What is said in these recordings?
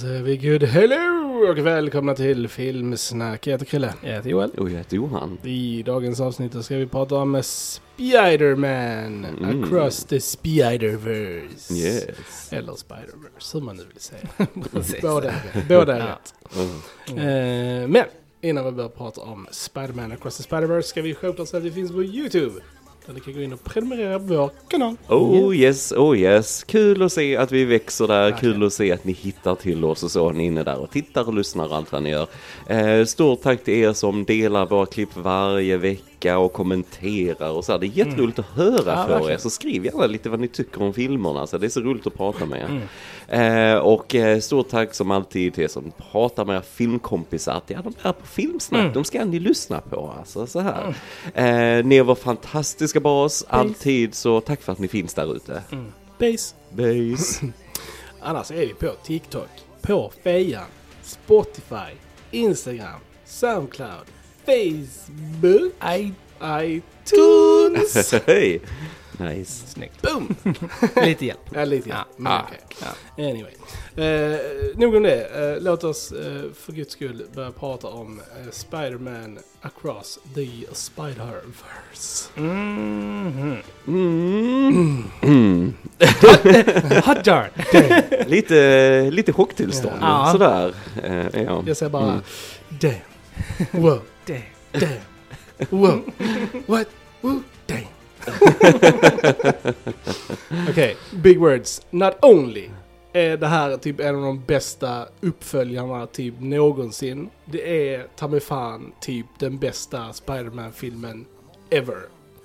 Säger vi good hello och välkomna till Filmsnack. Jag heter Krille. Jag heter Joel. Och jag heter Johan. I dagens avsnitt ska vi prata om Spider-Man Mm. Across the Spider-Verse. Yes. Eller Spider-Verse, hur man nu vill säga. Båda. Båda är rätt. Mm. Eh, men innan vi börjar prata om Spider-Man Across the Spider-Verse ska vi självklart säga att vi finns på YouTube. Där ni kan gå in och prenumerera på vår kanal. Oh yes, oh yes. Kul att se att vi växer där. Verkligen. Kul att se att ni hittar till oss och så. Ni är inne där och tittar och lyssnar och allt vad ni gör. Eh, stort tack till er som delar våra klipp varje vecka och kommenterar och så. här. Det är jätteroligt att höra Ja, för er. Så skriv gärna lite vad ni tycker om filmerna. Så det är så roligt att prata med er. Mm. Eh, och eh, stort tack som alltid till er som pratar med era filmkompisar. Att ja, de är på filmsnack. Mm. De ska ni lyssna på. Alltså, så här. Eh, ni är vår fantastiska bas. Alltid. Så tack för att ni finns där ute. Base. Base. Annars är vi på TikTok, på Fejan, Spotify, Instagram, Soundcloud, Facebook, I... iTunes. Hej! Nice. Snyggt. Boom! Lite hjälp. Ja, lite grann. Ja. Men Ah. okej. Anyway. Eh, nog om det. Eh, låt oss eh, för guds skull börja prata om eh, Spider-Man Across the Spider-Verse. Mhm. Mm. Mm. Hot darn. Lite, lite chocktillstånd. Ja. Sådär. Eh, ja. Jag säger bara Mm. damn, wow. Damn, wow, what, woo, damn. Okej, big words. Not only är det här typ en av de bästa uppföljarna typ någonsin. Det är ta mig fan typ den bästa Spider-Man-filmen ever.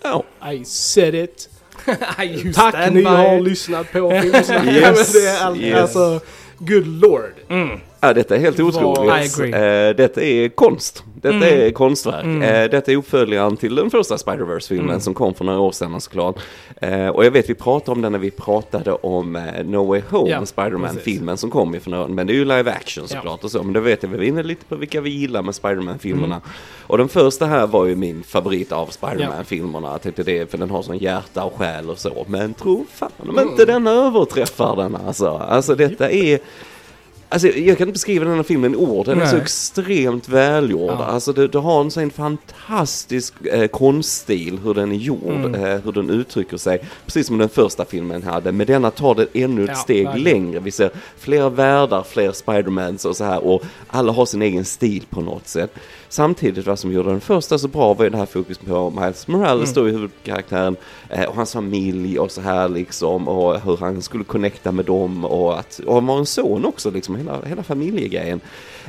Ja. I said it. Tack ni by. har lyssnat på Filmsnack. Yes, Ja, men det är all, yes. Alltså, good lord. Mm. Ja, detta är helt otroligt. Eh, detta är konst. Detta Mm. är konstverk. Mm. Eh, detta är uppföljaren till den första Spider-Verse-filmen Mm. som kom för några år sedan såklart. Eh, och jag vet vi pratade om den när vi pratade om eh, No Way Home, Ja, Spider-Man-filmen som kom ju för några år Men det är ju live action såklart och så. Men då vet jag, vi var inne lite på vilka vi gillar med Spider-Man-filmerna. Mm. Och den första här var ju min favorit av Spider-Man-filmerna. Jag tyckte det, för den har sån hjärta och själ och så. Men tro fan om Mm. inte den överträffar den alltså. Alltså detta är... Alltså jag kan inte beskriva den här filmen i ord, den är så Nej. extremt välgjord. Ja. Alltså det, det har en sån fantastisk eh, konststil hur den är gjord, Mm. eh, hur den uttrycker sig. Precis som den första filmen hade, men denna tar det ännu ett Ja, steg verkligen. längre. Vi ser fler världar, fler Spidermans och så här och alla har sin egen stil på något sätt. Samtidigt vad som gjorde den första så bra var ju det här fokus på Miles Morales Mm. då i huvudkaraktären eh, och hans familj och så här liksom och hur han skulle connecta med dem och att och han var en son också liksom, hela, hela familjegrejen.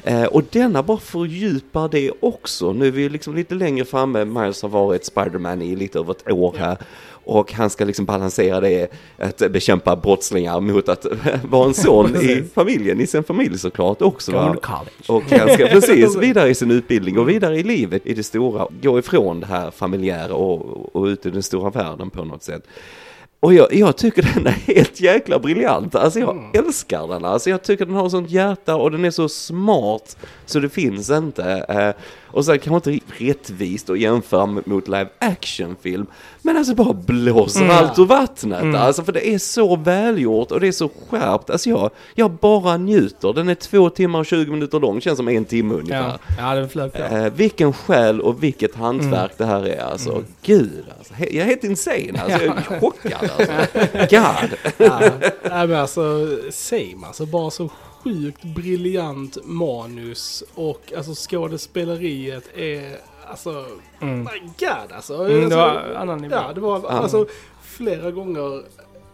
Eh, och denna bara fördjupar det också. Nu är vi liksom lite längre framme, Miles har varit Spiderman i lite över ett år här. Och han ska liksom balansera det, att bekämpa brottslingar mot att vara en son i familjen, i sin familj såklart också. va? Och han ska precis vidare i sin utbildning och vidare i livet, i det stora. Gå ifrån det här familjära och, och ut i den stora världen på något sätt. Och jag, jag tycker den är helt jäkla briljant. Alltså jag Mm. älskar den. Alltså jag tycker den har sånt hjärta och den är så smart så det finns inte. Eh, och sen kanske inte rättvist att jämföra mot live action film. Men alltså bara blåser Mm. allt ur vattnet. Mm. Alltså för det är så välgjort och det är så skärpt. Alltså jag, jag bara njuter. Den är två timmar och 20 minuter lång. Känns som en timme ungefär. Ja, ja den flög på. Eh, vilken själ och vilket hantverk det här är alltså. Gud alltså. He- Jag är helt insane alltså. Jag är chockad alltså. God. Ja, nej, men alltså, same alltså. Bara så sjukt briljant manus och alltså skådespeleriet är alltså, Mm. my god alltså. Mm, det alltså var annan nivå. Ja, det var alltså flera gånger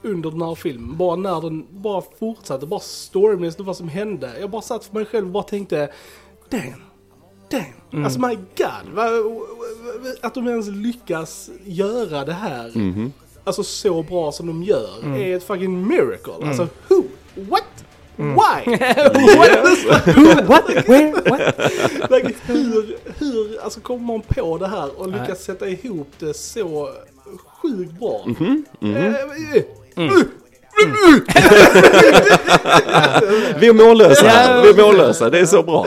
under den här filmen, bara när den bara fortsatte, bara storymässigt vad som hände. Jag bara satt för mig själv och bara tänkte, damn, damn, Mm. alltså my god. Att de ens lyckas göra det här, Mhm. alltså så bra som de gör, Mm. är ett fucking miracle. Alltså who, what, Mm. why? What? Where? What? like, hur, hur alltså kommer man på det här och lyckas sätta ihop det så sjukt bra? Mhm, mhm. Eh, eh, Vi är mållösa. Ja. Vi är mållösa. Det är så bra.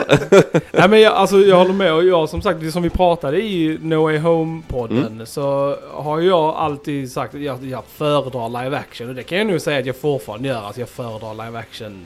Nej men jag, alltså, jag håller med och jag som sagt, det som vi pratade i No Way Home-podden Mm. så har jag alltid sagt att jag, jag föredrar live action och det kan jag nog säga att jag fortfarande gör. Att jag föredrar live action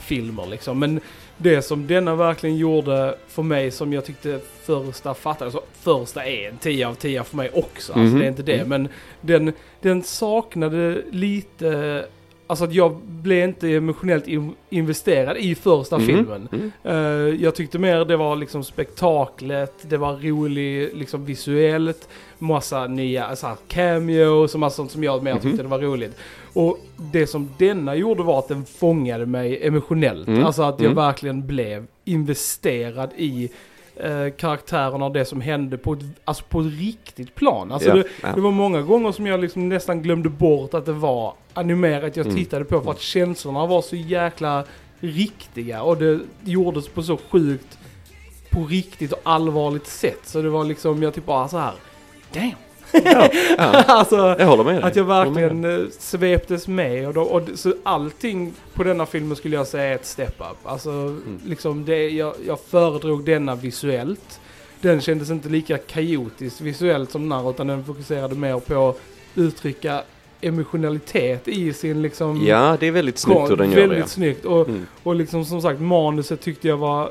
filmer liksom. Men det som denna verkligen gjorde för mig som jag tyckte första fattade, så första är en 10 av 10 för mig också. Alltså Mhm. det är inte det. Mm. Men den, den saknade lite, alltså att jag blev inte emotionellt in, investerad i första Mhm. filmen. Mm. Eh, jag tyckte mer det var liksom spektaklet, det var rolig liksom visuellt, massa nya alltså, här cameos och massa sånt som jag mer Mhm. tyckte det var roligt. Och det som denna gjorde var att den fångade mig emotionellt. Mm. Alltså att jag Mm. verkligen blev investerad i eh, karaktärerna och det som hände på ett, alltså på ett riktigt plan. Alltså Ja, det, ja. det var många gånger som jag liksom nästan glömde bort att det var animerat jag Mm. tittade på för att känslorna var så jäkla riktiga och det gjordes på så sjukt på riktigt och allvarligt sätt. Så det var liksom, jag typ bara så här. Damn! Ja, ja. alltså, Jag håller med dig. att jag verkligen eh, sveptes med och, då, och så allting på denna filmen skulle jag säga är ett step up. Alltså Mm. liksom det, jag, jag föredrog denna visuellt. Den kändes inte lika kaotisk visuellt som den här utan den fokuserade mer på att uttrycka emotionalitet i sin liksom... Ja, det är väldigt snyggt hur den gör Väldigt det. snyggt och, Mm. och liksom som sagt manuset tyckte jag var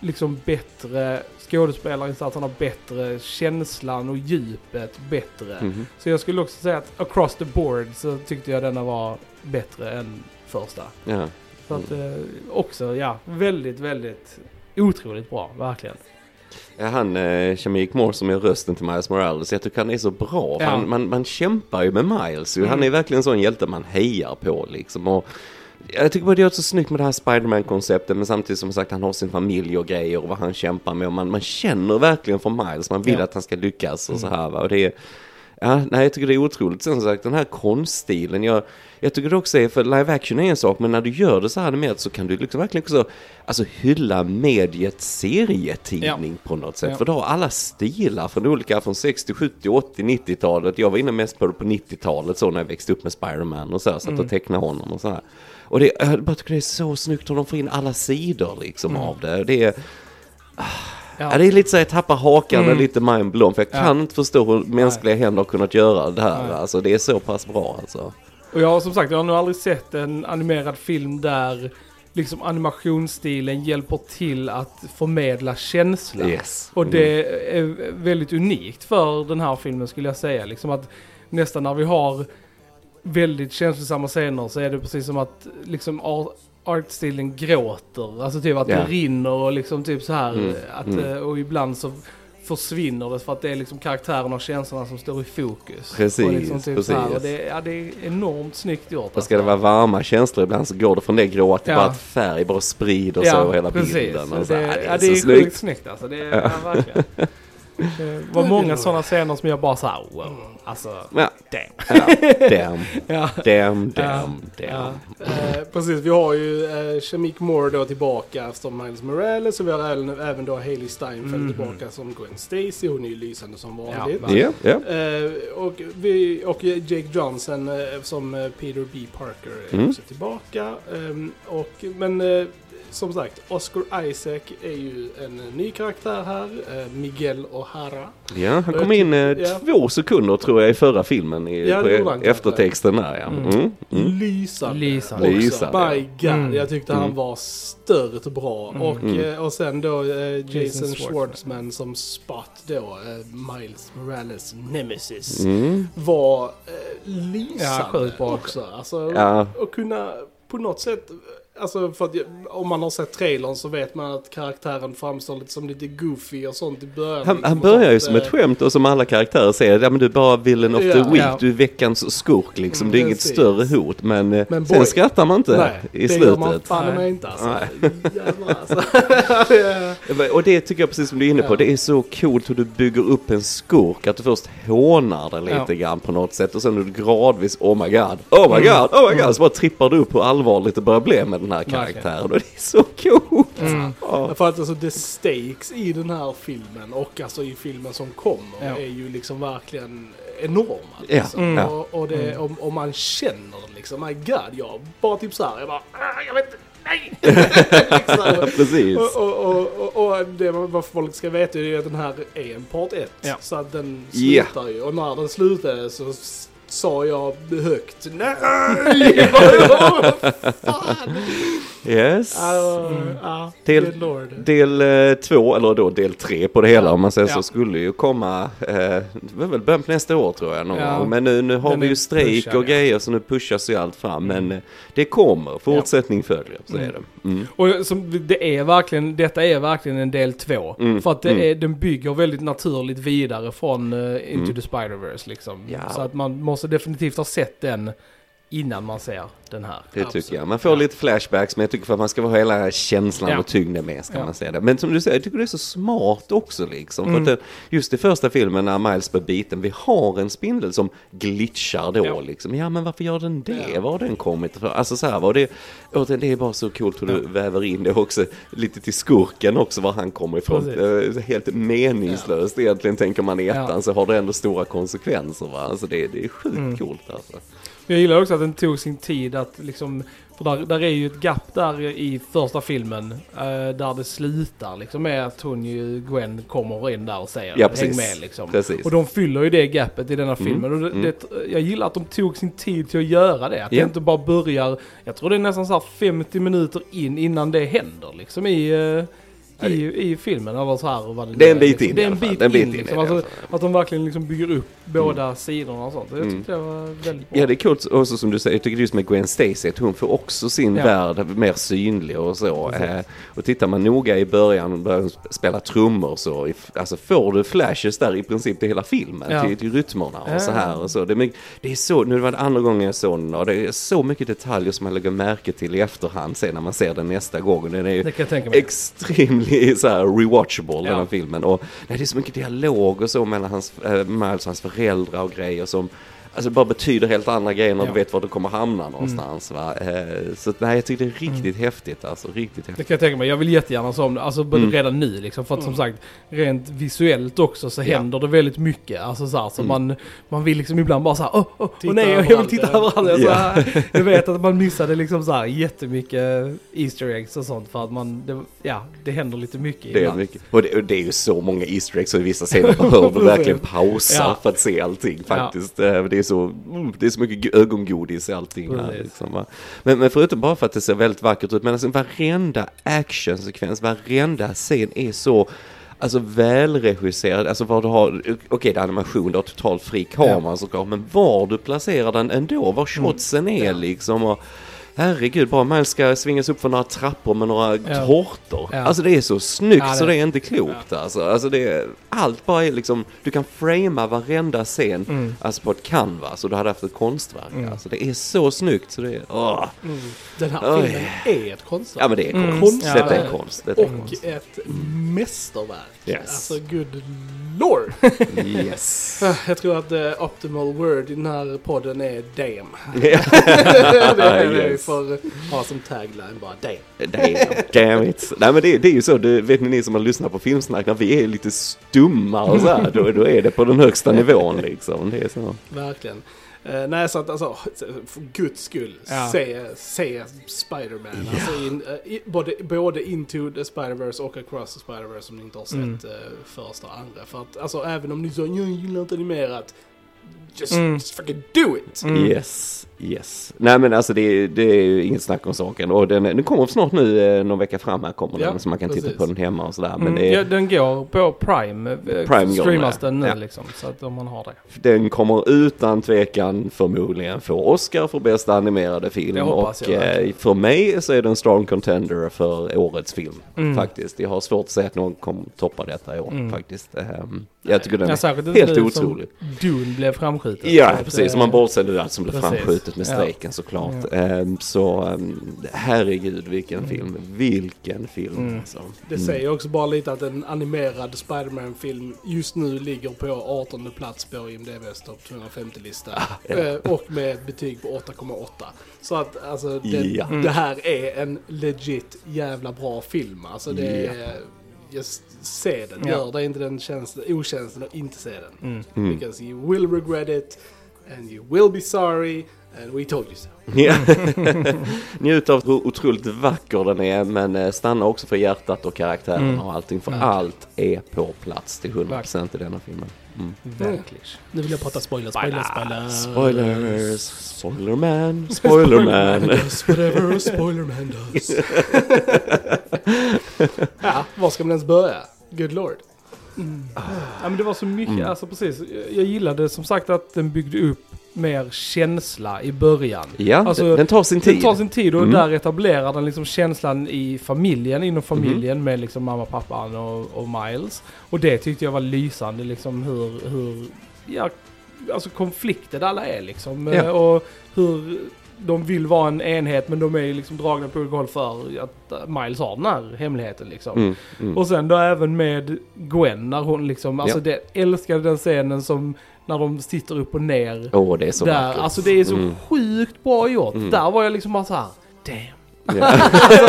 liksom bättre, skådespelarinsatserna bättre, känslan och djupet bättre. Mhm. Så jag skulle också säga att across the board så tyckte jag denna var bättre än första. Ja. Så att eh, också, ja, väldigt, väldigt otroligt bra, verkligen. Ja, han, eh, Shamik Moore som är rösten till Miles Morales, jag tycker han är så bra. Ja. Han, man, man kämpar ju med Miles ju. Han Mm. är verkligen en sån hjälte man hejar på liksom. Och jag tycker bara det är så snyggt med det här Spiderman-konceptet men samtidigt som sagt han har sin familj och grejer och vad han kämpar med och man, man känner verkligen för Miles, man vill Ja. att han ska lyckas och Mm. så här va. Och det är, ja, nej jag tycker det är otroligt. Sen som sagt den här konststilen, jag, jag tycker det också är, för live action är en sak men när du gör det så här animerat så kan du liksom verkligen också alltså hylla mediet serietidning på något sätt. Ja. För du har alla stilar från olika, från 60, 70, 80, 90-talet. Jag var inne mest på det på 90-talet så när jag växte upp med Spider-Man och så här, satt Mm. och tecknade honom och så här. Och det, jag bara tycker det är så snyggt hur de får in alla sidor liksom Mm. av det. Det är, Ja. ja. det är lite så jag tappar hakan Mm. lite mindblown för jag Ja. kan inte förstå hur mänskliga händer har kunnat göra det här. Nej. Alltså det är så pass bra alltså. Och jag har som sagt, jag har nog aldrig sett en animerad film där liksom animationsstilen hjälper till att förmedla känsla. Yes. Och det är väldigt unikt för den här filmen skulle jag säga. Liksom att nästan när vi har väldigt känslosamma scener så är det precis som att liksom ar- artstilen gråter. Alltså typ att Ja. det rinner och liksom typ så här. Mm, Att, mm. eh, Och ibland så försvinner det för att det är liksom karaktärerna och känslorna som står i fokus. Precis, och liksom typ Så här, precis. och det, ja, det är enormt snyggt gjort. Och ska det alltså. vara varma känslor ibland så går det från det gråa till Ja. bara att färg bara sprider sig över hela precis. bilden. Och så, det, ja, ja, det är det är så sjukt snyggt. snyggt alltså. Det, är, ja. verkligen. Det var många sådana scener som jag bara såhär, wow. Alltså, Ja, damn. ja, damn, Ja. damn, Ja, damn, ja. damn. Eh, precis, vi har ju eh, Shamik Moore då tillbaka som Miles Morales och vi har även, även då Hailey Steinfeld Mhm. tillbaka som Gwen Stacy. Hon är ju lysande som vanligt. Ja, Ja, ja. Eh, och, vi, och Jake Johnson eh, som eh, Peter B. Parker är Mm. också tillbaka. Ehm, och, men eh, som sagt, Oscar Isaac är ju en ny karaktär här. eh, Miguel O'Hara. ja, han kom in eh, ja. två sekunder tror jag i förra filmen i, Ja, på eftertexten där ja. Mm. Mm. Mm. Lysande. Lysande. också. Lysande, My God, Mm. jag tyckte Mm. han var stört bra. Mm. Och, Mm. eh, och sen då Jason, Jason Schwartzman. Som Spot då, Miles Morales nemesis. Mm. Var lysande Ja, också. Alltså, Ja. och kunna på något sätt Alltså för att om man har sett trailern så vet man att karaktären framstår lite som lite goofy och sånt i början. Han, liksom, han och börjar ju som ett eh, skämt och som alla karaktärer säger, ja men du är bara villain of the Ja. week, Ja. du är veckans skurk liksom, Mm, det är inget precis. större hot. Men, eh, Men sen boy. skrattar man inte Nej, i det gör man slutet. fan Nej. inte alltså. Jävlar alltså. Och det tycker jag precis som du är inne på, Ja. det är så coolt hur du bygger upp en skurk, att du först hånar det lite Ja. grann på något sätt och sen är du gradvis, oh my god, oh my god, oh my god, så bara trippar du upp hur allvarligt det börjar bli med den här Verkligen. karaktären och det är så coolt. Mm. Ja. För att alltså the stakes i den här filmen och alltså i filmen som kommer Ja. är ju liksom verkligen enorma. Ja, Liksom. Mm. ja. Och, och, det, Mm. om, om man känner det liksom, my god, jag bara typ såhär, jag bara, ah, jag vet inte, nej! liksom. Precis. Och, och, och, och, och det vad folk ska veta är ju att den här är en part 1. Ja. Så att den slutar ju. Och när den slutade så sa jag högt nej! Vad fan? Yes. Ja, Del-. Del eh, två, eller då del tre på det hela om man säger Ja. så, skulle ju komma, eh, det var väl början på nästa år tror jag någon. Men nu, nu har Den vi ju strejk pushad, och ja. grejer så nu pushas ju allt fram. Men eh, det kommer, fortsättning följer, så är det. Mm. Och som, det är verkligen, detta är verkligen en del två. Mm, För att det mm. är, den bygger väldigt naturligt vidare från eh, Into Mm. the Spider-Verse liksom. Ja. Så att man måste definitivt ha sett den innan man ser den här. Det Absolut. tycker jag. Man får Ja. lite flashbacks men jag tycker för att man ska ha hela känslan Ja. och tyngden med ska Ja. man säga det. Men som du säger, jag tycker det är så smart också liksom. För Mm. att det, just i första filmen när Miles blir biten, vi har en spindel som glitchar då Ja. liksom. Ja men varför gör den det? Ja. Var har den kommit ifrån? Alltså så här var det, det är bara så coolt hur du väver in det också lite till skurken också var han kommer ifrån. Precis. Helt meningslöst egentligen tänker man i ettan Ja. så har det ändå stora konsekvenser va. Alltså det, det är sjukt Mm. coolt alltså. Jag gillar också att den tog sin tid att liksom, för där, där är ju ett gap där i första filmen eh, där det slutar liksom med att hon ju, Gwen, kommer in där och säger Ja, häng med liksom. Precis. Och de fyller ju det gapet i denna Mm, filmen. Och det, mm. det, jag gillar att de tog sin tid till att göra det. Att Ja. det inte bara börjar, jag tror det är nästan så här 50 minuter in innan det händer liksom i, eh, i, i filmen. Eller så här, vad Det är en nu bit liksom. in Det är en alla fall. bit Det är en bit in. in liksom. Alltså, att de verkligen liksom bygger upp båda sidorna och sånt. Jag Mm. tyckte det var väldigt bra. Ja det är coolt också som du säger, jag tycker just med Gwen Stacy att hon får också sin Ja. värld mer synlig och så. Eh, och tittar man noga i början och börjar sp- spela trummor så alltså får du flashes där i princip till hela filmen, Ja. till, till rytmerna och Ja. så här och så. Det är, det är så, nu var det andra gången jag såg den och det är så mycket detaljer som man lägger märke till i efterhand sen när man ser den nästa gång. Den är ju Det extremely så här rewatchable den här Ja. filmen. Och nej, det är så mycket dialog och så mellan hans, äh, Miles och hans föräldrar och grejer som Alltså det bara betyder helt andra grejer när Ja. du vet var du kommer hamna någonstans va. Eh, så nej jag tycker det är riktigt häftigt alltså, riktigt Det häftigt. kan jag tänka mig. Jag vill jättegärna se om det. Alltså både Mm. redan nu liksom. För att som Mm. sagt, rent visuellt också så Ja. händer det väldigt mycket. Alltså så här, så Mm. man, man vill liksom ibland bara så här, åh, åh, åh nej, jag vill titta ja. överallt. Ja. här, jag vet att man missade liksom så här jättemycket Easter eggs och sånt för att man, det, ja, det händer lite mycket Det är, mycket. Och, det, och det är ju så många Easter eggs och i vissa scener behöver du verkligen pausa Ja. för att se allting faktiskt. Eh, Det, är så, mm, det är så mycket ögongodis i allting här. Liksom, men, men förutom bara för att det ser väldigt vackert ut, men alltså varenda actionsekvens, varenda scen är så Alltså välregisserad, alltså vad du har, okej det är animation, du har totalt fri kamera såklart, men var du placerar den ändå, var shotsen är liksom och Herregud, bara Miles ska svingas upp för några trappor med några Ja. tårtor. Ja. Alltså det är så snyggt Ja, det- så det är inte klokt alltså. alltså det är, allt bara är liksom, du kan framea varenda scen Mm. alltså på ett canvas och du hade haft ett konstverk. Mm. Alltså det är så snyggt så det är, åh. Mm. Den här Oj. filmen är ett konstverk. Ja men det är Mm. konst. Ja, det är är det. konst. Detta är och konst. ett mästerverk. Yes. Alltså good lord. Yes. Jag tror att the optimal word i den här podden är damn. Ja. det är det Yes. Får ha som tagline bara damn. Damn, damn it. Nej men det, det är ju så, det, vet ni ni som har lyssnat på Filmsnack, när vi är lite stumma och så här, då, då är det på den högsta nivån liksom. Det är så. Verkligen. Uh, nej, så att alltså, för guds skull, Ja. se, se Spider-Man. Alltså in, i, både, både Into the Spider-Verse och Across the Spider-Verse som ni inte har sett Mm. eh, första och andra. För att alltså, även om ni säger jag gillar inte animerat, just, Mm. just fucking do it! Mm. Yes, yes. Nej men alltså det, det är ju inget snack om saken. Och den, den kommer snart nu, eh, någon vecka fram här kommer Ja, den. Så man kan titta precis. på den hemma och sådär. Men Mm, det, ja, den går på Prime. eh, Prime streamas den nu Ja. liksom. Så att om man har det. den kommer utan tvekan förmodligen få Oscar för bästa animerade film. Och jag eh, för mig så är det en strong contender för årets film. Mm. Faktiskt. Jag har svårt att säga att någon kommer toppa detta i år Mm. faktiskt. Ehm, jag tycker den Ja, är inte helt otrolig. Dune blev framskjuten. Ja, precis. Om eh, man bortser nu allt som blev precis. framskjutet med Ja. strejken såklart. Ehm, så ehm, herregud vilken Mm. film. Vilken film Mm. alltså. Det Mm. säger också bara lite att en animerad Spider-Man-film just nu ligger på 18 plats på IMDBs topp 250-lista. ja. Eh, och med betyg på 8,8. Så att alltså, Ja. Mm. det här är en legit jävla bra film. Alltså det är... Just se den, Ja. gör dig inte den tjänsten, otjänsten att inte se den. Mm. Mm. Because you will regret it and you will be sorry and we told you so. Ja. Njut av hur otroligt vacker den är men eh, stanna också för hjärtat och karaktären Mm. och allting för allt är på plats till 100% i denna filmen. Verkligen. Nu vill jag prata spoilers, spoilers, spoilers. Spoilers, spoilerman, spoilerman. does whatever a spoilerman does. ja, var ska man ens börja? Good lord. Ja men det var så mycket, Mm. alltså precis. Jag- gillade som sagt att den byggde upp mer känsla i början. Ja, Alltså, den, den tar sin tid. Det tar sin tid och Mm. där etablerar den liksom känslan i familjen, inom Mm. familjen med liksom mamma, pappan och, och Miles. Och det tyckte jag var lysande liksom hur, hur ja, alltså konflikter alla är liksom. Ja. Eh, Och hur de vill vara en enhet men de är liksom dragna på olika håll för att eh, Miles har den här hemligheten liksom. Mm, mm. Och sen då även med Gwen när hon liksom, alltså Ja. det, älskade den scenen som när de sitter upp och ner. Åh, det är så där, vackert. alltså det är så Mm. sjukt bra gjort. Mm. Där var jag liksom bara så här, damn. Ja. Alltså,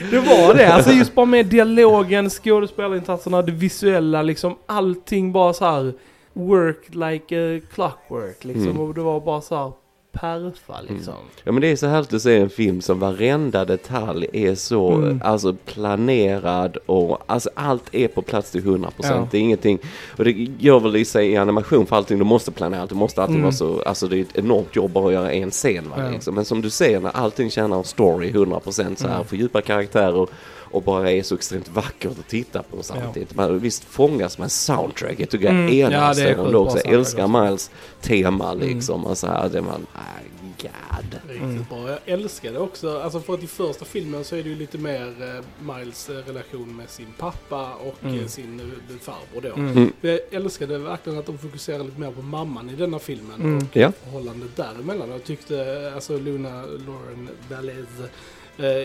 det var det, alltså just bara med dialogen, skådespelarinsatserna, det visuella liksom, allting bara så här work like a clockwork liksom. Mm. Och det var bara så här perfa liksom. Ja men det är så härligt att se en film som varenda detalj är så Mm. alltså planerad och alltså allt är på plats till 100%. Ja. Det är ingenting, och det gör väl i sig i animation för allting du måste planera, det måste alltid Mm. vara så, alltså det är ett enormt jobb bara att göra en scen va, Ja. liksom. Men som du ser när allting tjänar en story 100% så här, Mm. fördjupa karaktärer och bara är så extremt vackert att titta på samtidigt. Man, visst fångas med soundtrack, jag tycker Mm. jag Ja, det är enastående sjukt också. Jag älskar också. Miles tema liksom och så här, det man, ah, god. Riktigt Mm. bra. Jag älskar det också. Alltså för att i första filmen så är det ju lite mer eh, Miles eh, relation med sin pappa och Mm. eh, sin farbror då. Mm. Mm. Jag älskade verkligen att de fokuserar lite mer på mamman i denna filmen Mm. och Ja. förhållandet däremellan. Jag tyckte alltså Luna Lauren Dalez eh,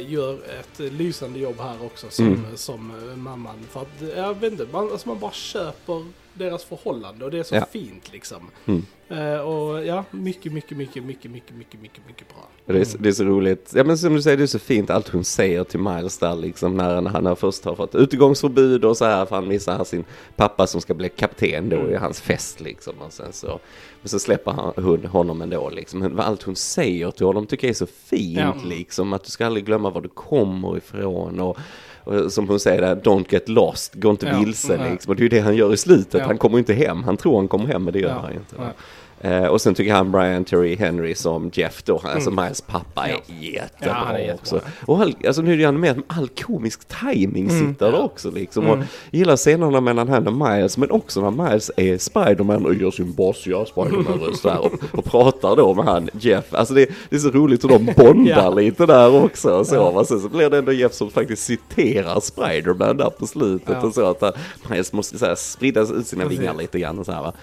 gör ett eh, lysande jobb här också som, Mm. som eh, mamman. För att, eh, jag vet inte, man, alltså man bara köper deras förhållande och det är så Ja. fint liksom. Mm. Eh, och ja, mycket, mycket, mycket, mycket, mycket, mycket, mycket, mycket bra. Och Det är, så- det är så roligt. Ja men som du säger, det är så fint allt hon säger till Miles där liksom när han, han har först har fått utegångsförbud och så här för han missar sin pappa som ska bli kapten då i hans fest liksom. Och sen så, men så släpper han hon, honom ändå liksom. Allt hon säger till honom tycker jag är så fint Ja. liksom. Att du ska aldrig glömma var du kommer ifrån och som hon säger där, don't get lost, gå inte Ja. vilse liksom. Och det är ju det han gör i slutet, Ja. han kommer inte hem, han tror han kommer hem men det gör han inte. Eh, och sen tycker han Brian Terry Henry som Jeff då, alltså Mm. Miles pappa är jättebra Ja, är jättebra. också. Och all, alltså nu är det ju med all komisk timing Mm. sitter där också liksom. Mm. Och gillar scenerna mellan han och Miles, men också när Miles är Spiderman och gör sin bossiga Spiderman-röst där och, och pratar då med han Jeff. Alltså det, det är så roligt hur de bondar Ja. lite där också och så. Ja. Sen så blir det ändå Jeff som faktiskt citerar Spiderman där på slutet Ja. och så att Miles måste så här, sprida ut sina Precis. vingar lite grann och så här va.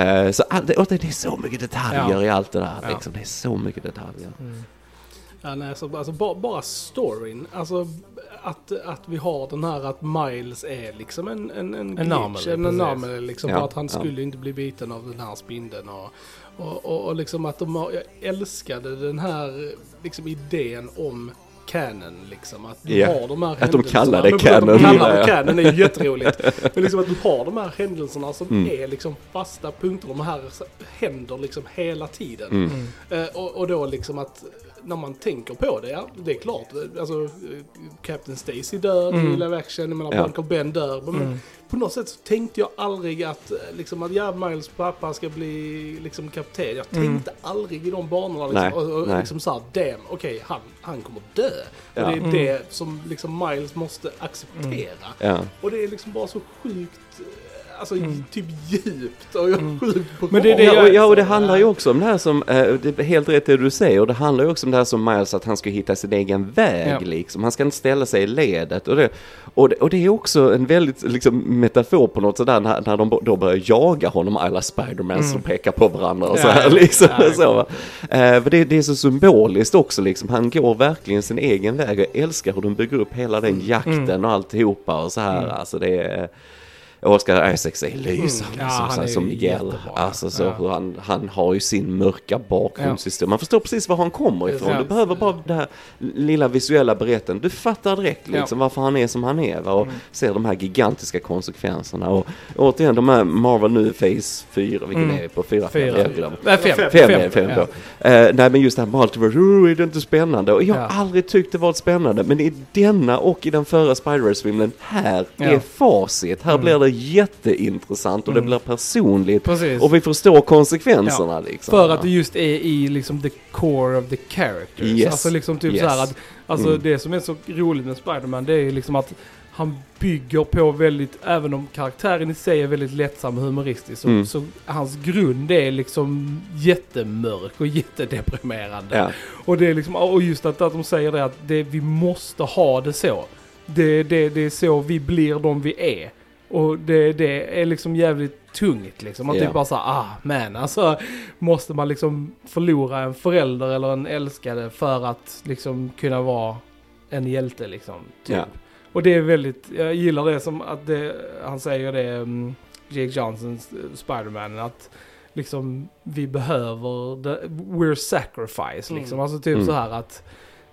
Eh, så all, det, och det är så mycket detaljer Ja. i allt det där Ja. liksom. Det är så mycket detaljer. Ja, nej, så, alltså, bara, bara storyn. Alltså att, att vi har den här att Miles är liksom en, en, en, glitch, anomaly, en anomaly liksom. Ja, att han ja. skulle inte bli biten av den här spindeln. Och, och, och, och liksom att de har, jag älskade den här liksom idén om canon liksom. Att du Ja, har de här att de kallar det canon, Att de kallar det canon är ju jätteroligt. Men liksom att du har de här händelserna som Mm. är liksom fasta punkter. De här händer liksom hela tiden. Mm. Eh, och, och då liksom att när man tänker på det, ja det är klart. Alltså eh, Captain Stacy dör Mm. i live action, jag menar Ja. Uncle Ben dör. Men Mm. På något sätt så tänkte jag aldrig att, eh, liksom, att ja, Miles pappa ska bli liksom kapten. Jag Mm. tänkte aldrig i de banorna. Liksom, Nej, och, och nej. liksom såhär, damn, okej, han, han kommer dö. Ja. Och det är Mm. det som liksom Miles måste acceptera. Ja. Och det är liksom bara så sjukt, eh, alltså Mm. typ djupt och Mm. sjukt bra. Men det är det Ja, jag- och, ja, och det handlar ju också om det här som, eh, det är helt rätt det du säger, och det handlar ju också om det här som Miles, att han ska hitta sin egen väg Ja. liksom. Han ska inte ställa sig i ledet. Och det, och det, och det är också en väldigt liksom, metafor på något sådär, när, när de då börjar jaga honom, alla Spidermans Mm. som pekar på varandra och Ja, så här liksom. Ja, så, va. Eh, för det, det är så symboliskt också liksom, han går verkligen sin egen väg. Jag älskar hur de bygger upp hela den jakten Mm. och alltihopa och så här. Mm. Alltså det är... Oscar Isaacs är lysande Mm. som, Ja, han som, som Miguel. jättebra. Alltså så Ja. han, han har ju sin mörka bakgrundshistoria. Man förstår precis var han kommer ifrån. Ja. Du behöver bara det här lilla visuella berätten. Du fattar direkt liksom varför han är som han är. Va? Och Mm. ser de här gigantiska konsekvenserna. Och återigen de här Marvel nu Phase 4, vilken Mm. är vi på? 4, 5, Fyra. jag glömmer. Nej, fem. Fem. Fem, fem, fem ja. då. Eh, nej men just det här Multiverse, oh, är det inte spännande? Och jag har aldrig tyckt det varit spännande. Men i denna och i den förra Spider-Verse-filmen, här är facit. Här Mm. blir det jätteintressant och det Mm. blir personligt. Precis. Och vi förstår konsekvenserna liksom. För att det just är i liksom the core of the characters. Yes. Alltså liksom typ Yes. så att, alltså Mm. det som är så roligt med Spider-Man det är ju liksom att han bygger på väldigt, även om karaktären i sig är väldigt lättsam och humoristisk, så, Mm. så hans grund är liksom jättemörk och jättedeprimerande. Ja, Och det är liksom, och just att, att de säger det att det, vi måste ha det så. Det, det, det är så vi blir de vi är. Och det, det är liksom jävligt tungt liksom. Man Ja. typ bara såhär, ah men alltså måste man liksom förlora en förälder eller en älskade för att liksom kunna vara en hjälte liksom. Typ. Ja. Och det är väldigt, jag gillar det som att det, han säger det, um, Jake Johnsons Spiderman, att liksom vi behöver, the, we're sacrifice liksom. Mm. Alltså typ Mm. så här att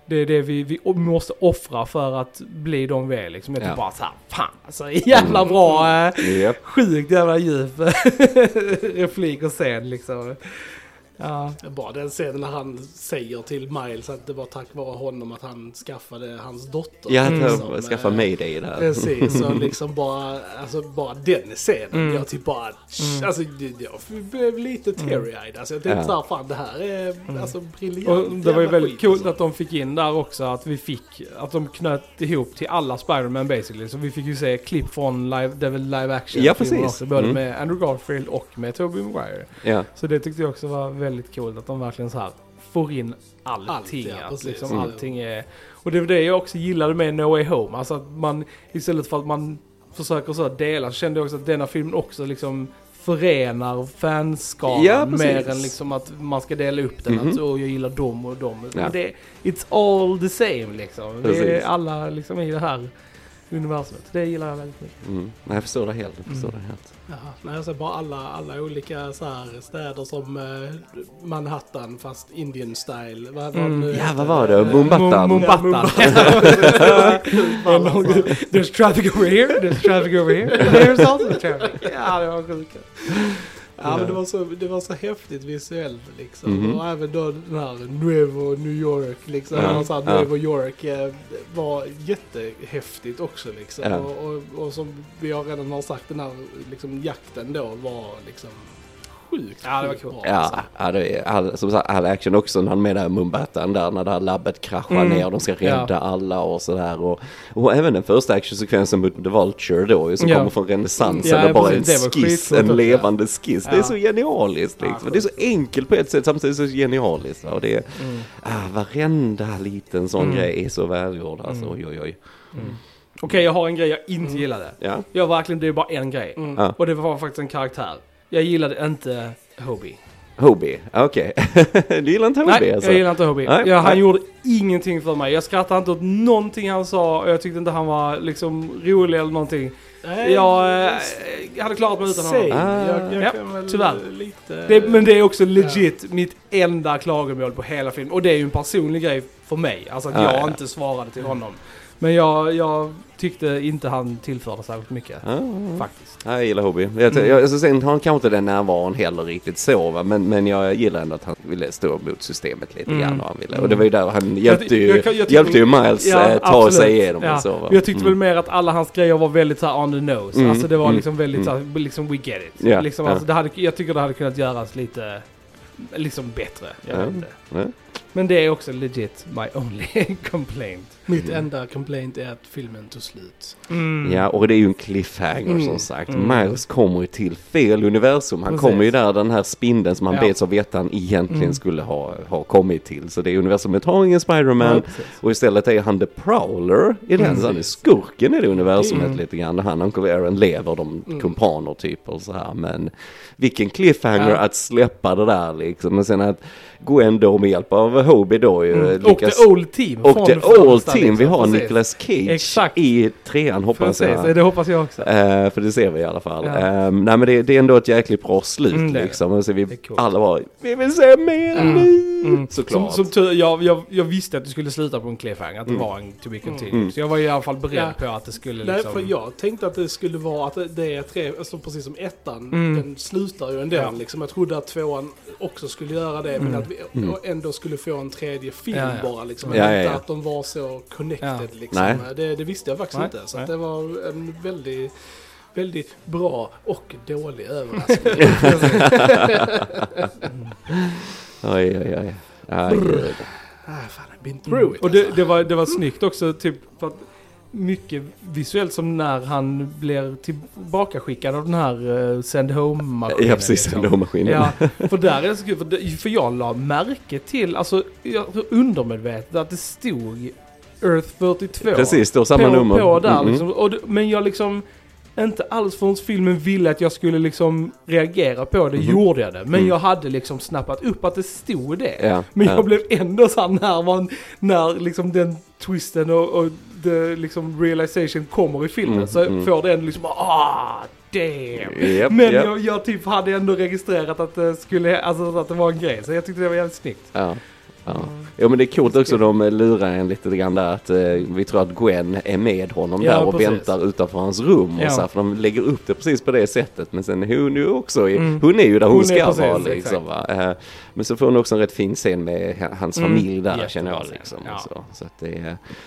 det är det vi, vi måste offra för att bli de vi är liksom. Jag tycker Ja. bara såhär, fan alltså jävla Mm. bra, eh, Japp. sjukt jävla djup replik och scen liksom. Ja. Bara den scenen när han säger till Miles att det var tack vare honom att han skaffade hans dotter. Jag Mm. hade mm. skaffa eh, Mayday där. Precis, och liksom bara, alltså bara den scenen. Mm. Jag typ bara, Mm. alltså jag blev lite teary-eyed. Alltså jag tänkte Ja. såhär, fan det här är alltså briljant. Och det var ju väldigt coolt alltså. att de fick in där också att vi fick, att de knöt ihop till alla Spider-Man basically. Så vi fick ju se klipp från live, det live action Ja, precis. också, både Mm. med Andrew Garfield och med Tobey Maguire. Ja. Så det tyckte jag också var väldigt coolt att de verkligen så här får in allting. Allt, ja, att liksom Mm. allting är... Och det var det jag också gillade med No Way Home. Alltså att man istället för att man försöker så här dela så kände jag också att denna filmen också liksom förenar fanskaran Ja, mer än liksom att man ska dela upp den. Mhm. Att åh, jag gillar dem och dem. Ja. Det, it's all the same liksom. Det är Precis. alla liksom i det här universumet. Det gillar jag väldigt mycket. Mm. Nej, jag förstår det helt. Jag förstår Mm. det helt. Jaha, nej, alltså bara alla, alla olika så här städer som eh, Manhattan fast Indian style. Vad, Mm. nu Ja, vad var det? Mumbatan. Mum- Ja, Mumbatan. Fan, alltså. There's traffic over here, there's traffic over here, there's also traffic. Ja, det var sjukt. Ja, men det var, så, det var så häftigt visuellt liksom. Mhm. Och även då den här Nuevo New York liksom. Ja, så här. Nuevo York eh, var jättehäftigt också liksom. Och, och, och som vi har redan har sagt, den här liksom, jakten då var liksom sjukt, Ja, det var coolt. Ja, alltså. ja det är all, som sagt, all action också när han med där Mumbatan där när det här labbet kraschar Mm. ner och de ska rädda Ja. alla och sådär. Och, och även den första actionsekvensen mot The Vulture då ju, som Ja. kommer från renässansen Ja, och bara en skiss, en levande skiss. Det är så genialiskt Ja, liksom. det är så enkelt på ett sätt samtidigt så genialiskt. Och det är, Mm. ah, varenda liten sån Mm. grej är så välgjord alltså. Mm. Oj, oj, oj. Mm. Okej, jag har en grej jag inte gillade. Ja. Jag verkligen, det är bara en grej. Mm. Ja. Och det var faktiskt en karaktär. Jag gillade inte Hobie. Hobie, okej. du gillar inte Hobie Nej, alltså? jag gillar inte Hobie. Nej, ja, han nej. gjorde ingenting för mig. Jag skrattade inte åt någonting han sa och jag tyckte inte han var liksom rolig eller någonting. Nej, Jag, eh, jag hade klarat mig utan honom. Ah. Jag, jag Ja, tyvärr. lite... Det, men det är också legit mitt enda klagomål på hela filmen. Och det är ju en personlig grej för mig. Alltså att Ah, jag ja. inte svarade till honom. Men jag, jag tyckte inte han tillförde särskilt mycket. Ja, Faktiskt. Ja, jag gillar Hobie. Jag, Mm. jag, alltså, sen har han kanske inte den närvaron heller riktigt så va? Men, men jag gillar ändå att han ville stå mot systemet lite Mm. grann och han ville. Mm. Och det var ju där han hjälpte ju, jag- jag hjälpte ju Miles Ja, eh, ta absolut. sig igenom Ja. och så va? Jag tyckte Mm. väl mer att alla hans grejer var väldigt så on the nose. Mm, Alltså det var mm, liksom väldigt mm. så här, liksom we get it. Ja, liksom. Alltså, det hade, jag tycker det hade kunnat göras lite, liksom bättre. Jag Ja, vet inte. Men det är också legit my only complaint. Mitt Mm. enda complaint är att filmen tog slut. Mm. Ja, och det är ju en cliffhanger Mm. som sagt. Mm. Miles kommer ju till fel universum. Han Precis. kommer ju där den här spindeln som han Ja. bets av vet han egentligen Mm. skulle ha, ha kommit till. Så det universumet har ingen Spiderman. Ja. Och istället är han the prowler i den, Mm. så han är skurken i det universumet Mm. lite grann. Han och Aaron lever de Mm. kumpaner typ och så här. Men vilken cliffhanger Ja. att släppa det där liksom. Men sen att Gwen då med hjälp av Hobie då ju Mm. Och the old team. och the första, old team, vi har Precis. Nicolas Cage Exakt. i trean hoppas Precis, jag. det hoppas jag också. Eh, för det ser vi i alla fall. Ja. Ehm, nej men det, det är ändå ett jäkligt bra slut Mm, det det. liksom. Och så vi Det är coolt. alla var vi vill se mer Mm. nu! Mm. Såklart. Som, som tur, jag, jag, jag visste att det skulle sluta på en cliffhanger, att det Mm. var en to be continued. Mm. Så jag var i alla fall beredd Ja. på att det skulle Nej, liksom... för jag tänkte att det skulle vara att det är tre, alltså precis som ettan, Mm. den slutar ju ändå Ja. liksom. Jag trodde att tvåan också skulle göra det, Mm. men att vi Mm. ändå skulle få en tredje film Ja, ja. bara liksom. Ja, inte att de var så connected Ja. liksom. Nej. Det, det visste jag faktiskt Nej, inte. Så det var en väldigt väldigt bra och dålig överraskning. Oj, oj, oj. Aj, ah, fan, I've been through it Och det, alltså. det, var, det var snyggt också, typ för att mycket visuellt som när han blir tillbakaskickad av den här uh, send home-maskinen. Ja, precis. liksom. Den då maskinen. Ja, för där är det så kul, för, det, för jag la märke till, alltså jag undermedvetet att det stod Earth 42. Precis, står samma på, nummer. På där Mm, mm. liksom, och det, men jag liksom, inte alls förrän filmen ville att jag skulle liksom reagera på det, Mhm. gjorde jag det. Men Mm. jag hade liksom snappat upp att det stod det. Ja, Men ja. jag blev ändå så här när man, när liksom den twisten och, och the, liksom realization kommer i filmen Mm, så mm. får den liksom ah damn. Japp, Men japp. jag, jag typ hade ändå registrerat att det skulle, alltså att det var en grej. Så jag tyckte det var jävligt snyggt. Ja. Ja. ja men det är coolt också de lurar en lite grann där att eh, vi tror att Gwen är med honom Ja, där och precis. väntar utanför hans rum och Ja. så här, för de lägger upp det precis på det sättet men sen hon ju också Mm. hon är ju där hon, Hon ska precis, vara liksom va. Eh, Men så får hon också en rätt fin scen med ha- hans Mm. familj där Jättebra känner jag liksom. Ja. Och så. så att det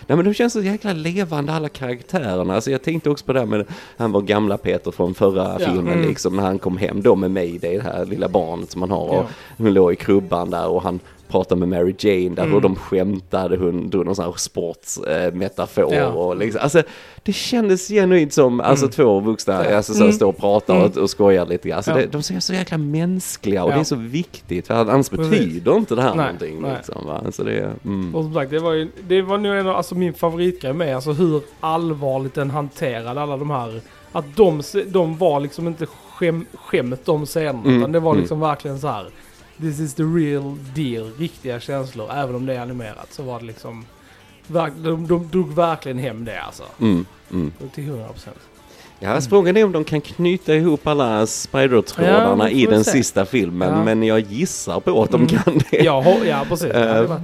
nej men de känns så jäkla levande alla karaktärerna. Alltså jag tänkte också på det här med han var gamla Peter från förra filmen Mm. liksom när han kom hem då med mig det här lilla barnet som han har. Och hon låg i krubban där och han pratade med Mary Jane där Mm. och de skämtade, hon drog någon sån här sportsmetafor eh, metafor Ja. och liksom, alltså det kändes genuint som, alltså Mm. två vuxna, alltså så Mm. står och pratar och, och skojar lite grann. Alltså Ja. det, de ser så jäkla mänskliga och Ja. det är så viktigt, för annars betyder inte det här Nej, någonting nej. liksom va. Så det, mm. Och som sagt, det var ju, det var nog en av, alltså min favoritgrej med, alltså hur allvarligt den hanterade alla de här, att de, de var liksom inte skäm, skämt de scenerna, Mm, utan det var mm. liksom verkligen så här. This is the real deal, riktiga känslor, även om det är animerat så var det liksom, de, de drog verkligen hem det alltså. Mm, mm. Till 100%. Ja, frågan är om de kan knyta ihop alla Spider-trådarna Ja, i den se. sista filmen, Ja. men jag gissar på att de Mm. kan det. Ja, ja precis,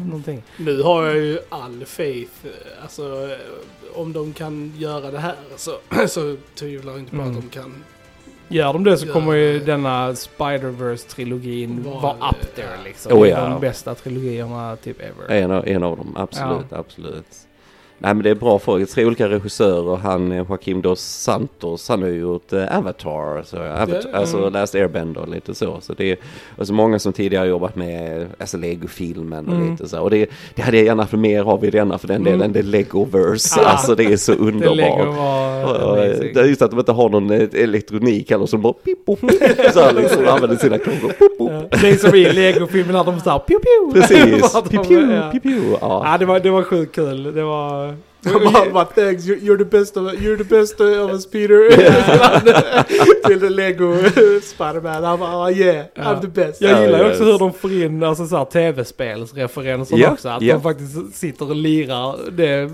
någonting. Nu har jag ju all faith, eh, alltså eh, om de kan göra det här så, så tvivlar jag inte på Mm. att de kan. Gör de det så Ja. kommer ju denna Spider-Verse-trilogin Var- vara up there liksom. Oh, Det är ja. De bästa trilogierna typ ever. En av, en av dem, absolut, absolut. Nej men det är bra frågor, tre olika regissörer, han eh, Joaquim dos Santos, han har ju gjort eh, Avatar, så, Avatar Ja, alltså mm. Last Airbender och lite så. Så det är alltså många som tidigare jobbat med alltså Lego-filmen och Mm. lite så. Och det, det hade jag gärna för mer av i denna för den Mm. delen, det är Legoverse, Ja. alltså det är så underbart. Det är just att de inte har någon eh, elektronik eller som bara pip, pop, pip, så här liksom använder sina klockor. Pop. Ja. Det är som i Lego-filmen när de. Precis, att de- piu, piu, ja. piu, piu. Ja. Ja, det var, det var sjukt kul. Det var... Bara, bara, thanks, you're, you're the best of you're the best of us Peter. Till Lego Spiderman. Han bara, oh, yeah, Ja. I'm the best. Jag gillar Ja, också yes. hur de får in alltså, tv-spelsreferenser Ja, också. Att ja. de faktiskt sitter och lirar det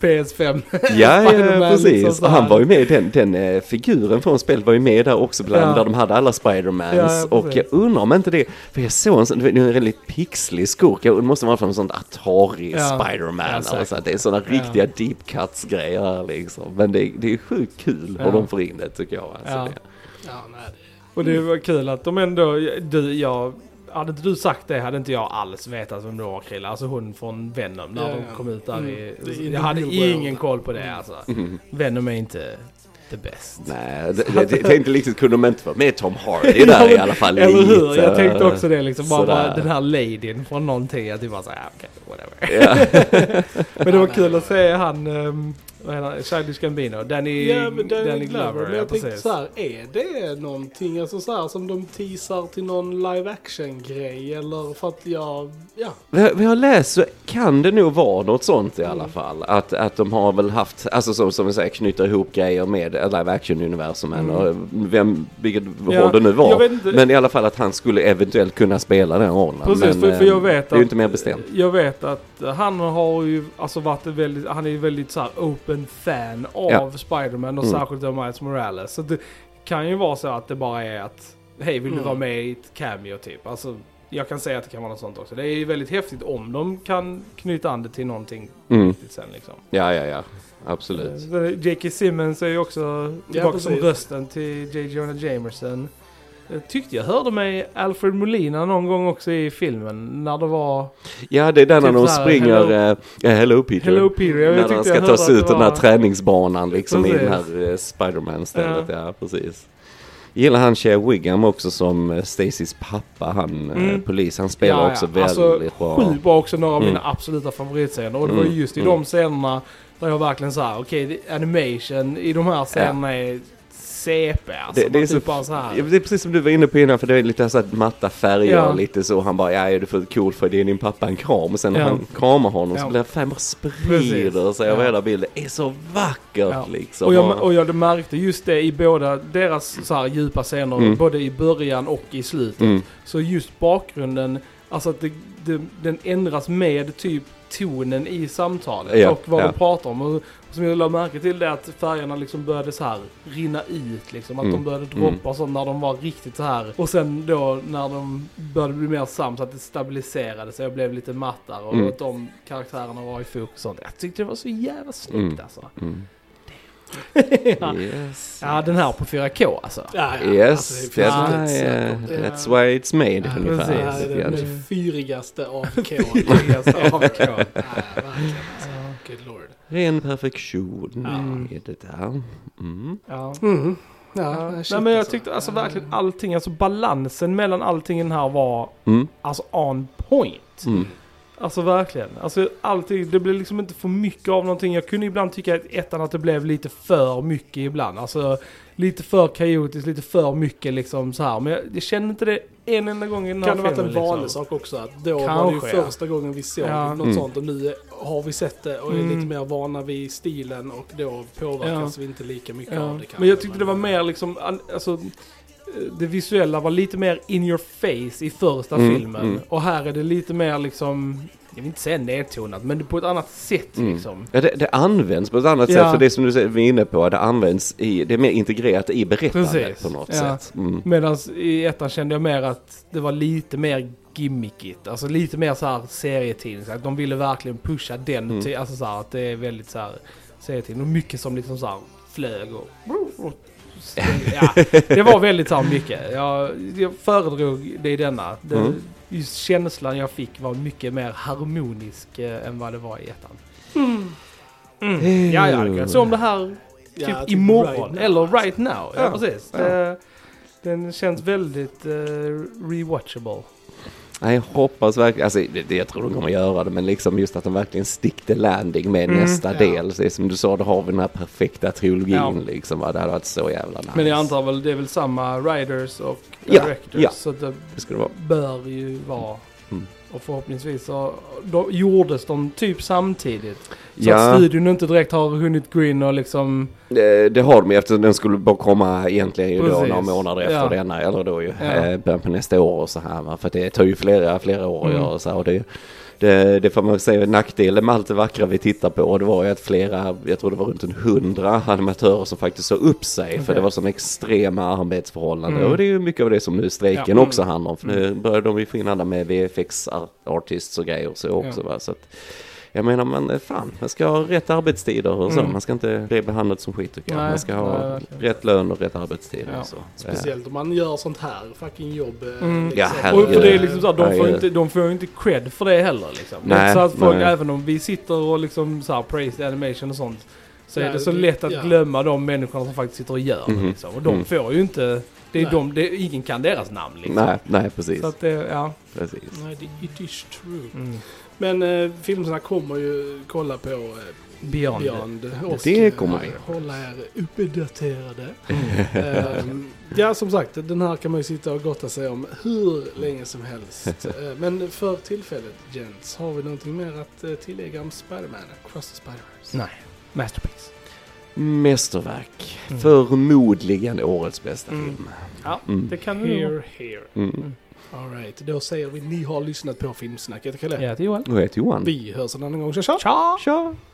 PS5. Ja, ja Spider-Man, precis. liksom han var ju med, den, den eh, figuren från spelet var ju med där också bland Ja. där de hade alla Spidermans. Ja, och jag undrar om inte det, för jag såg en sån, det är en väldigt pixlig skurk, det måste vara från en sån Atari Ja. Spiderman. Ja, så, det är sådana Ja. riktiga deep cuts grejer liksom. Men det, det är sjukt kul hur Ja. de får in det tycker jag. Alltså Ja. det. Ja, nej, det- Och det var kul att de ändå, du, jag, hade inte du sagt det hade inte jag alls vetat vem det var Krille. Alltså hon från Venom när Ja, de ja. kom ut där Mm. i, Jag hade ingen koll på det alltså. Mm. Venom är inte the best. Nej, det, det, det tänkte riktigt kunde de inte få med Tom Hardy där i alla fall. Eller hur? lite, Jag tänkte också det liksom. Bara, bara den här ladyn från någonting. Jag typ bara såhär, okej, whatever. Ja. Men det var kul att se han, um, Childish Gambino. Danny, Ja, men Danny, Danny Glover. Glover. Men ja, jag tänkte precis. så här, är det någonting alltså så här, som de teasar till någon live action grej eller för att jag, ja. Vad jag- vad jag har läst så kan det nog vara något sånt i alla Mm. fall. Att, att de har väl haft, alltså som, som vi säger, knyter ihop grejer med live action-universumen. Mm. Vem, vilket Ja, håll det nu var. Men i alla fall att han skulle eventuellt kunna spela den rollen. Precis, men, för, för jag eh, vet det är ju att, inte mer bestämt. Jag vet att han har ju alltså varit väldigt, han är ju väldigt så open fan av Ja. Spiderman och Mm. särskilt av Miles Morales. Så det kan ju vara så att det bara är att, hej vill du Mm. vara med i ett cameo typ? Alltså, jag kan säga att det kan vara något sånt också. Det är ju väldigt häftigt om de kan knyta an det till någonting Mm. riktigt sen liksom. Ja, ja, ja. Absolut. Eh, J.K. Simmons är ju också tillbaka som precis. rösten till J. Jonah Jameson. Jag tyckte jag hörde mig Alfred Molina någon gång också i filmen. När det var Ja, det är den när Typ de så här, springer, hello- ja, hello Peter. Hello Peter. Jag när de ska ta sig ut det den här var- träningsbanan liksom i den Precis. här eh, Spiderman-stället. Ja. Ja. precis. Gillar han Shea Wiggum också som eh, Stacys pappa, han eh, Mm. polis. Han spelar också väldigt alltså, bra. Sjukt bra också, några av Mm. mina absoluta favoritscener. Och det var Mm, ju just i mm. de scenerna där jag verkligen sa, okej, det- animation i de här scenerna är CP alltså. Det- det är så- typ bara så här. Det är precis som du var inne på innan, för det är lite så här matta färger Ja. lite så. Han bara, ja är du för cool för det är din pappa en kram. Och sen när Ja. han kramar honom så Ja. blir färgen bara sprider sig över Ja. hela bilden. Det är så vackert liksom. Och jag, och jag märkte just det i båda deras så här djupa scener, Mm. både i början och i slutet. Mm. Så just bakgrunden, alltså att det, det, den ändras med typ tonen i samtalet Ja, och vad ja. de pratar om. Och, som jag lade märke till det att färgerna liksom började så här rinna ut liksom. Att Mm, de började mm. droppa och så när de var riktigt så här. Och sen då när de började bli mer sams, att det stabiliserade sig och blev lite mattare. Och Mm. att de karaktärerna var i fokus och sånt. Jag tyckte det var så jävla snyggt Mm. alltså. Mm. ja. Yes. ja, den här på 4K alltså. Ja, ja, Yes, alltså, uh, så- det- that's why it's made Ja, ungefär. Ja, precis. det är Ja. den fyrigaste AFK. Fyrigaste. Ja, alltså. Good lord. Ren perfektion Mm. är det där. Mm. Ja. Mm. Ja, Ja. Nej men jag tyckte alltså verkligen allting, alltså balansen mellan allting i den här var Mm. alltså on point. Mm. Alltså verkligen. Alltså allting, det blev liksom inte för mycket av någonting. Jag kunde ibland tycka att ettan att det blev lite för mycket ibland. Alltså lite för kaotiskt, lite för mycket liksom så här. Men jag, jag kände inte det en enda gång i den här Kan det varit en filmen, vanlig liksom. sak också? Att då var det Kanske, ju ja. första gången vi såg Ja. något Mm. sånt och nu har vi sett det och är Mm. lite mer vana vid stilen och då påverkas vi inte lika mycket Ja. av det kanske. Men jag tyckte det var mer liksom, alltså det visuella var lite mer in your face i första Mm, filmen. mm. Och här är det lite mer liksom, jag vill inte säga nedtonat, men på ett annat sätt Mm. liksom. Ja, det, det används på ett annat Ja. sätt, för det som du är inne på, det används i, det är mer integrerat i berättandet Precis. på något Ja. sätt. Mm. Medan i ettan kände jag mer att det var lite mer gimmickigt. Alltså lite mer så här serietidning. Så att de ville verkligen pusha den. Mm. Alltså så här, att det är väldigt så här serietidning. Och mycket som liksom så här flög och... och ja, det var väldigt så mycket. Jag, jag föredrog det i denna. Det, Mm. Just känslan jag fick var mycket mer harmonisk eh, än vad det var i ettan. Mm. Ja, ja, jag såg om det här Ja, typ typ imorgon. right eller right now. Ja, Ja, precis. ja. Det, den känns väldigt uh, rewatchable. Nej, jag hoppas verkligen, alltså det, jag tror de kommer göra det, men liksom just att de verkligen stick the landing med Mm, nästa ja. del. Så det är som du sa, då har vi den här perfekta trilogin Ja. liksom. va. Det hade varit så jävla nice. Men jag antar väl det är väl samma writers och Ja, directors. ja. Så det Det ska det vara. bör ju vara. Mm. Och förhoppningsvis så då gjordes de typ samtidigt. Så Ja. att studion inte direkt har hunnit gå in och liksom... Det, det har de ju eftersom den skulle bara komma egentligen ju då några månader efter Ja. denna. Eller då ju Ja. eh, början på nästa år och så här. För det tar ju flera, flera år Mm. göra så här. Och det, det, det får man säga nackdelen med allt det vackra vi tittar på. Det var ju att flera, jag tror det var runt en hundra animatörer som faktiskt sa upp sig. För Okej. det var sådana extrema arbetsförhållanden. Mm. Och det är ju mycket av det som nu strejken Ja. också handlar om. För nu börjar de ju få in alla med VFX artists och grejer och så också. Va? Så att, jag menar man, eh, fan, man ska ha rätt arbetstider och så. Mm. Man ska inte bli behandlad som skit tycker jag. Nej, man ska nej, ha verkligen. rätt lön och rätt arbetstider. Ja. och så. Speciellt om man gör sånt här fucking jobb. eh, Mm. liksom. Ja, Och herregud. för det är liksom så här, de, får Herregud. inte, de får ju inte cred för det heller liksom. Nej, så att folk, nej. även om vi sitter och liksom så här praise animation och sånt. Så Ja, är det så det- lätt att ja. glömma de människorna som faktiskt sitter och gör det Mhm. liksom. Och de Mm. får ju inte, det är Nej. de, det, ingen kan deras namn liksom. Nej, nej precis. Så att det, ja. precis. Nej, det it is true. Mm. Men eh, filmerna kommer ju kolla på eh, Beyond. Beyond. Och Det kommer eh, vi. hålla er uppdaterade. Ehm, ja, som sagt, den här kan man ju sitta och gotta sig om hur länge som helst. Eh, Men för tillfället, gents, har vi någonting mer att eh, tillägga om Spider-Man? Across the Spider-Verse? Nej, masterpiece. Mästerverk. Mm. Förmodligen årets bästa Mm. film. Ja, Mm. det kan vi nog. Here, here. Alright, då säger vi ni har lyssnat på Filmsnack. Jag heter Kalle. Ja, till Johan. Och jag heter Johan. Vi hörs en annan gång. Tja! Tja! Tja!